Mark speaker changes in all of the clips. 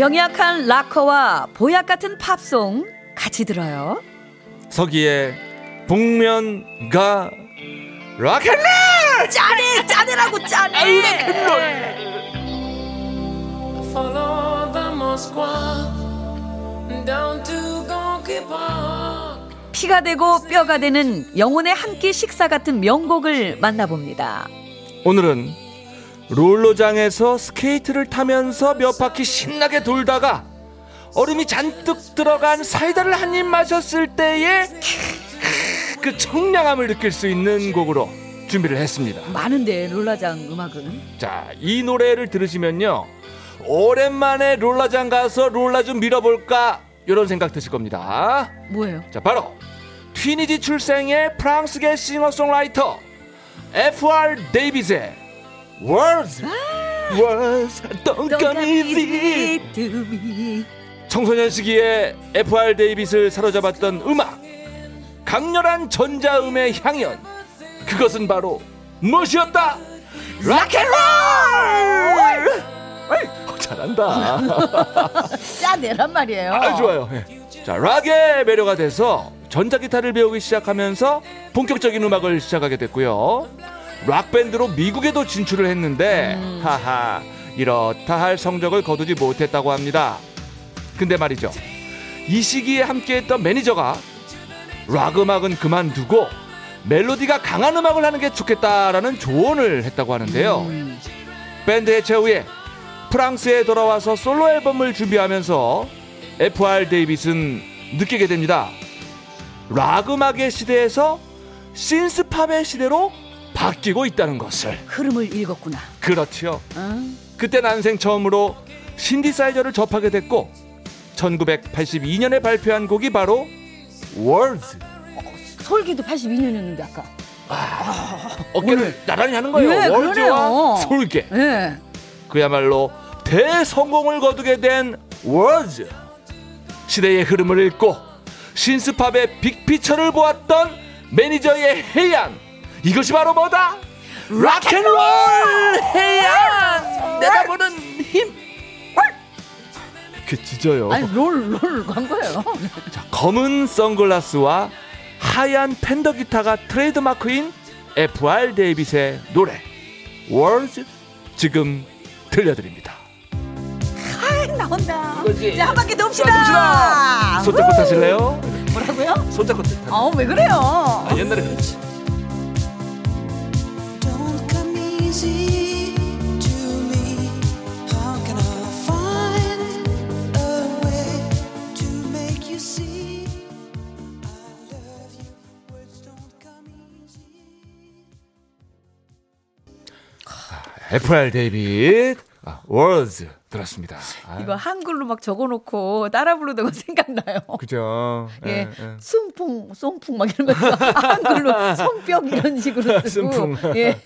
Speaker 1: 병약한 락커와 보약 같은 팝송 같이 들어요.
Speaker 2: 서기의 복면가 락앤롤
Speaker 1: 짜네 짜네라고 짜네.
Speaker 3: Follow the Moscow down to Gonky Park.
Speaker 1: 피가 되고 뼈가 되는 영혼의 한 끼 식사 같은 명곡을 만나봅니다.
Speaker 2: 오늘은 롤러장에서 스케이트를 타면서 몇 바퀴 신나게 돌다가 얼음이 잔뜩 들어간 사이다를 한 입 마셨을 때의 그 청량함을 느낄 수 있는 곡으로 준비를 했습니다.
Speaker 1: 많은데 롤라장 음악은
Speaker 2: 자, 이 노래를 들으시면요. 오랜만에 롤러장 가서 롤러 좀 밀어볼까 이런 생각 드실 겁니다.
Speaker 1: 뭐예요?
Speaker 2: 자, 바로 튀니지 출생의 프랑스계 싱어송라이터 F.R. 데이빗의 Words, Words Don't Come Easy
Speaker 1: to me.
Speaker 2: 청소년 시기에 F.R. 데이빗을 사로잡았던 음악 강렬한 전자음의 향연 그것은 바로 무엇이었다? 락앤롤! 에이, 어, 잘한다
Speaker 1: 짜내란 말이에요.
Speaker 2: 아 좋아요 예. 자 락에 매료가 돼서 전자기타를 배우기 시작하면서 본격적인 음악을 시작하게 됐고요 락 밴드로 미국에도 진출을 했는데 하하 이렇다 할 성적을 거두지 못했다고 합니다 근데 말이죠 이 시기에 함께했던 매니저가 락 음악은 그만두고 멜로디가 강한 음악을 하는 게 좋겠다라는 조언을 했다고 하는데요 밴드 해체 후에 프랑스에 돌아와서 솔로 앨범을 준비하면서 F.R. 데이빗은 느끼게 됩니다. 락 음악의 시대에서 신스팝의 시대로 바뀌고 있다는 것을.
Speaker 1: 흐름을 읽었구나.
Speaker 2: 그렇죠.
Speaker 1: 어?
Speaker 2: 그때 난생 처음으로 신디사이저를 접하게 됐고 1982년에 발표한 곡이 바로 Words.
Speaker 1: 솔기도 82년이었는데 아까.
Speaker 2: 어깨를 나란히 하는 거예요.
Speaker 1: 예,
Speaker 2: 월드와
Speaker 1: 그러네요.
Speaker 2: 솔개.
Speaker 1: 예.
Speaker 2: 그야말로 대성공을 거두게 된 워즈 시대의 흐름을 읽고 신스팝의 빅피처를 보았던 매니저의 해안 이것이 바로 뭐다 락앤롤 해안 내다보는 힘그 찢어요
Speaker 1: 아니 롤롤 광고예요.
Speaker 2: 자, 검은 선글라스와 하얀 팬더 기타가 트레이드마크인 F.R. 데이빗의 노래 월즈 지금 들려드립니다
Speaker 1: 나온다.
Speaker 2: 이거지.
Speaker 1: 이제 한 바퀴
Speaker 2: 자,
Speaker 1: 돕시다.
Speaker 2: 손잡고 타실래요?
Speaker 1: 뭐라고요?
Speaker 2: 손잡고 타.
Speaker 1: 아왜 그래요?
Speaker 2: 아, 옛날에 그랬지.
Speaker 4: Easy.
Speaker 2: FR 데이빗 아, Words 들었습니다. 아,
Speaker 1: 이거 한글로 막 적어놓고 따라 부르던 거 생각나요.
Speaker 2: 그죠.
Speaker 1: 예, 숨풍, 쏨풍 막 이러면서 한글로 손뼉 이런 식으로 쓰고. 예,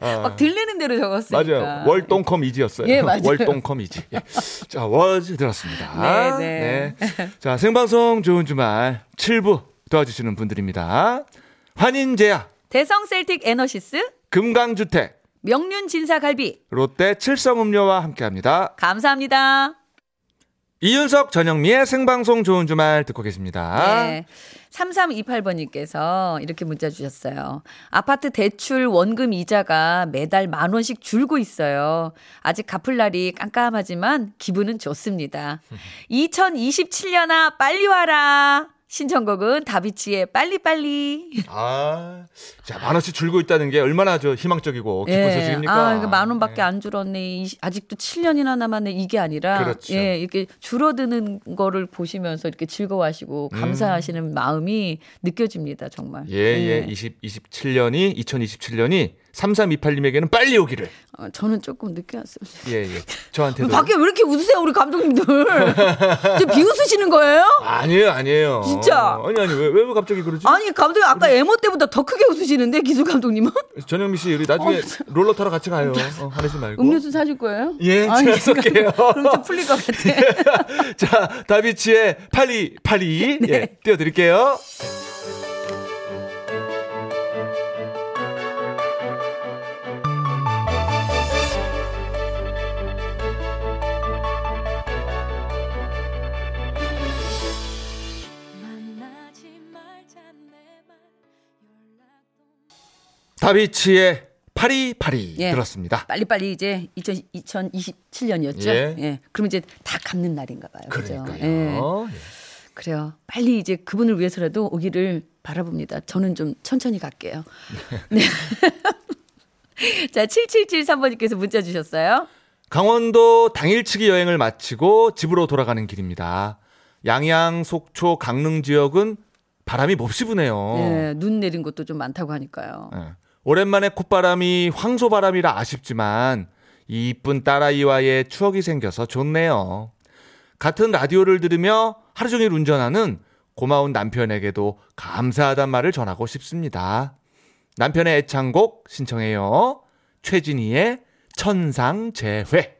Speaker 2: 어.
Speaker 1: 막 들리는 대로 적었으니까.
Speaker 2: 맞아요. 월동컴 이지였어요.
Speaker 1: 예, 맞아요.
Speaker 2: 월동컴 이지. 예. 자, Words 들었습니다.
Speaker 1: 네,
Speaker 2: 네. 자, 생방송 좋은 주말 7부 도와주시는 분들입니다. 환인제야,
Speaker 1: 대성 셀틱 에너시스,
Speaker 2: 금강주택,
Speaker 1: 명륜 진사갈비,
Speaker 2: 롯데 칠성음료와 함께합니다.
Speaker 1: 감사합니다.
Speaker 2: 이윤석 전영미의 생방송 좋은 주말 듣고 계십니다.
Speaker 1: 네. 3328번님께서 이렇게 문자 주셨어요. 아파트 대출 원금 이자가 매달 만 원씩 줄고 있어요. 아직 갚을 날이 깜깜하지만 기분은 좋습니다. 2027년아 빨리 와라. 신청곡은 다비치의 빨리빨리.
Speaker 2: 아, 자, 만 원씩 줄고 있다는 게 얼마나 저 희망적이고 기쁜 소식입니까?
Speaker 1: 아, 이거 만 원밖에
Speaker 2: 네.
Speaker 1: 안 줄었네. 이- 아직도 7년이나 남았네. 이게 아니라
Speaker 2: 그렇죠.
Speaker 1: 예, 이렇게 줄어드는 거를 보시면서 이렇게 즐거워하시고 감사하시는 마음이 느껴집니다, 정말.
Speaker 2: 예, 예, 20, 27년이, 2027년이 3328님에게는 빨리 오기를.
Speaker 1: 어, 저는 조금 늦게 왔습니다.
Speaker 2: 예, 예. 저한테도.
Speaker 1: 밖에 왜 이렇게 웃으세요, 우리 감독님들? 저 비웃으시는 거예요?
Speaker 2: 아니에요, 아니에요.
Speaker 1: 진짜?
Speaker 2: 아니, 아니, 왜, 왜 갑자기 그러지?
Speaker 1: 아니, 감독님 아까 에모 때보다 더 크게 웃으시는데, 기술 감독님은?
Speaker 2: 전영미 씨, 우리 나중에 롤러 타러 같이 가요. 어, 화내지 말고.
Speaker 1: 음료수 사줄 거예요?
Speaker 2: 예,
Speaker 1: 아니,
Speaker 2: 제가 쏠게요.
Speaker 1: 그럼 좀 풀릴 것 같아.
Speaker 2: 자, 다비치의 파리, 파리.
Speaker 1: 네.
Speaker 2: 예, 띄워드릴게요. 다비치의 파리, 파리.
Speaker 1: 예.
Speaker 2: 들었습니다.
Speaker 1: 빨리빨리 이제 2000, 2027년이었죠?
Speaker 2: 예.
Speaker 1: 예. 그럼 이제 다 갚는 날인가 봐요. 그죠?
Speaker 2: 그러니까요.
Speaker 1: 예.
Speaker 2: 예.
Speaker 1: 그래요. 빨리 이제 그분을 위해서라도 오기를 바라봅니다. 저는 좀 천천히 갈게요. 네. 자, 7773번님께서 문자 주셨어요.
Speaker 2: 강원도 당일치기 여행을 마치고 집으로 돌아가는 길입니다. 양양, 속초, 강릉 지역은 바람이 몹시 부네요.
Speaker 1: 예, 눈 내린 곳도 좀 많다고 하니까요.
Speaker 2: 예. 오랜만에 콧바람이 황소바람이라 아쉽지만 이 이쁜 딸아이와의 추억이 생겨서 좋네요. 같은 라디오를 들으며 하루 종일 운전하는 고마운 남편에게도 감사하단 말을 전하고 싶습니다. 남편의 애창곡 신청해요. 최진희의 천상재회.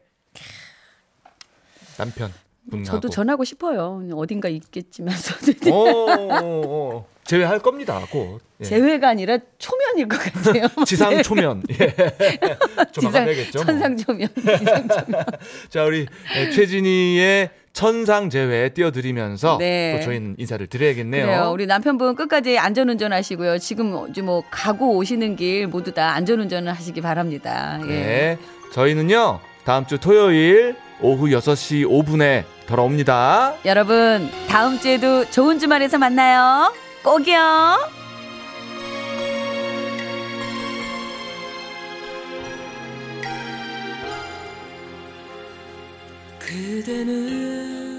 Speaker 2: 남편 분하고.
Speaker 1: 저도 전하고 싶어요. 어딘가 있겠지만서.
Speaker 2: 오, 오, 오. 재회할 겁니다. 곧. 예.
Speaker 1: 재회가 아니라 초면일 것 같아요.
Speaker 2: 지상 초면. 예. 조만간 되겠죠. 뭐.
Speaker 1: 천상 초면. 지상 초면.
Speaker 2: 자, 우리 예, 최진희의 천상재회 띄워드리면서
Speaker 1: 네.
Speaker 2: 또 저희는 인사를 드려야겠네요.
Speaker 1: 그래요. 우리 남편분 끝까지 안전운전 하시고요. 지금 뭐 가고 오시는 길 모두 다 안전운전을 하시기 바랍니다. 예.
Speaker 2: 네. 저희는요, 다음 주 토요일 오후 6시 5분에 돌아옵니다.
Speaker 1: 여러분, 다음 주에도 좋은 주말에서 만나요. 꼭이요.
Speaker 4: 그대는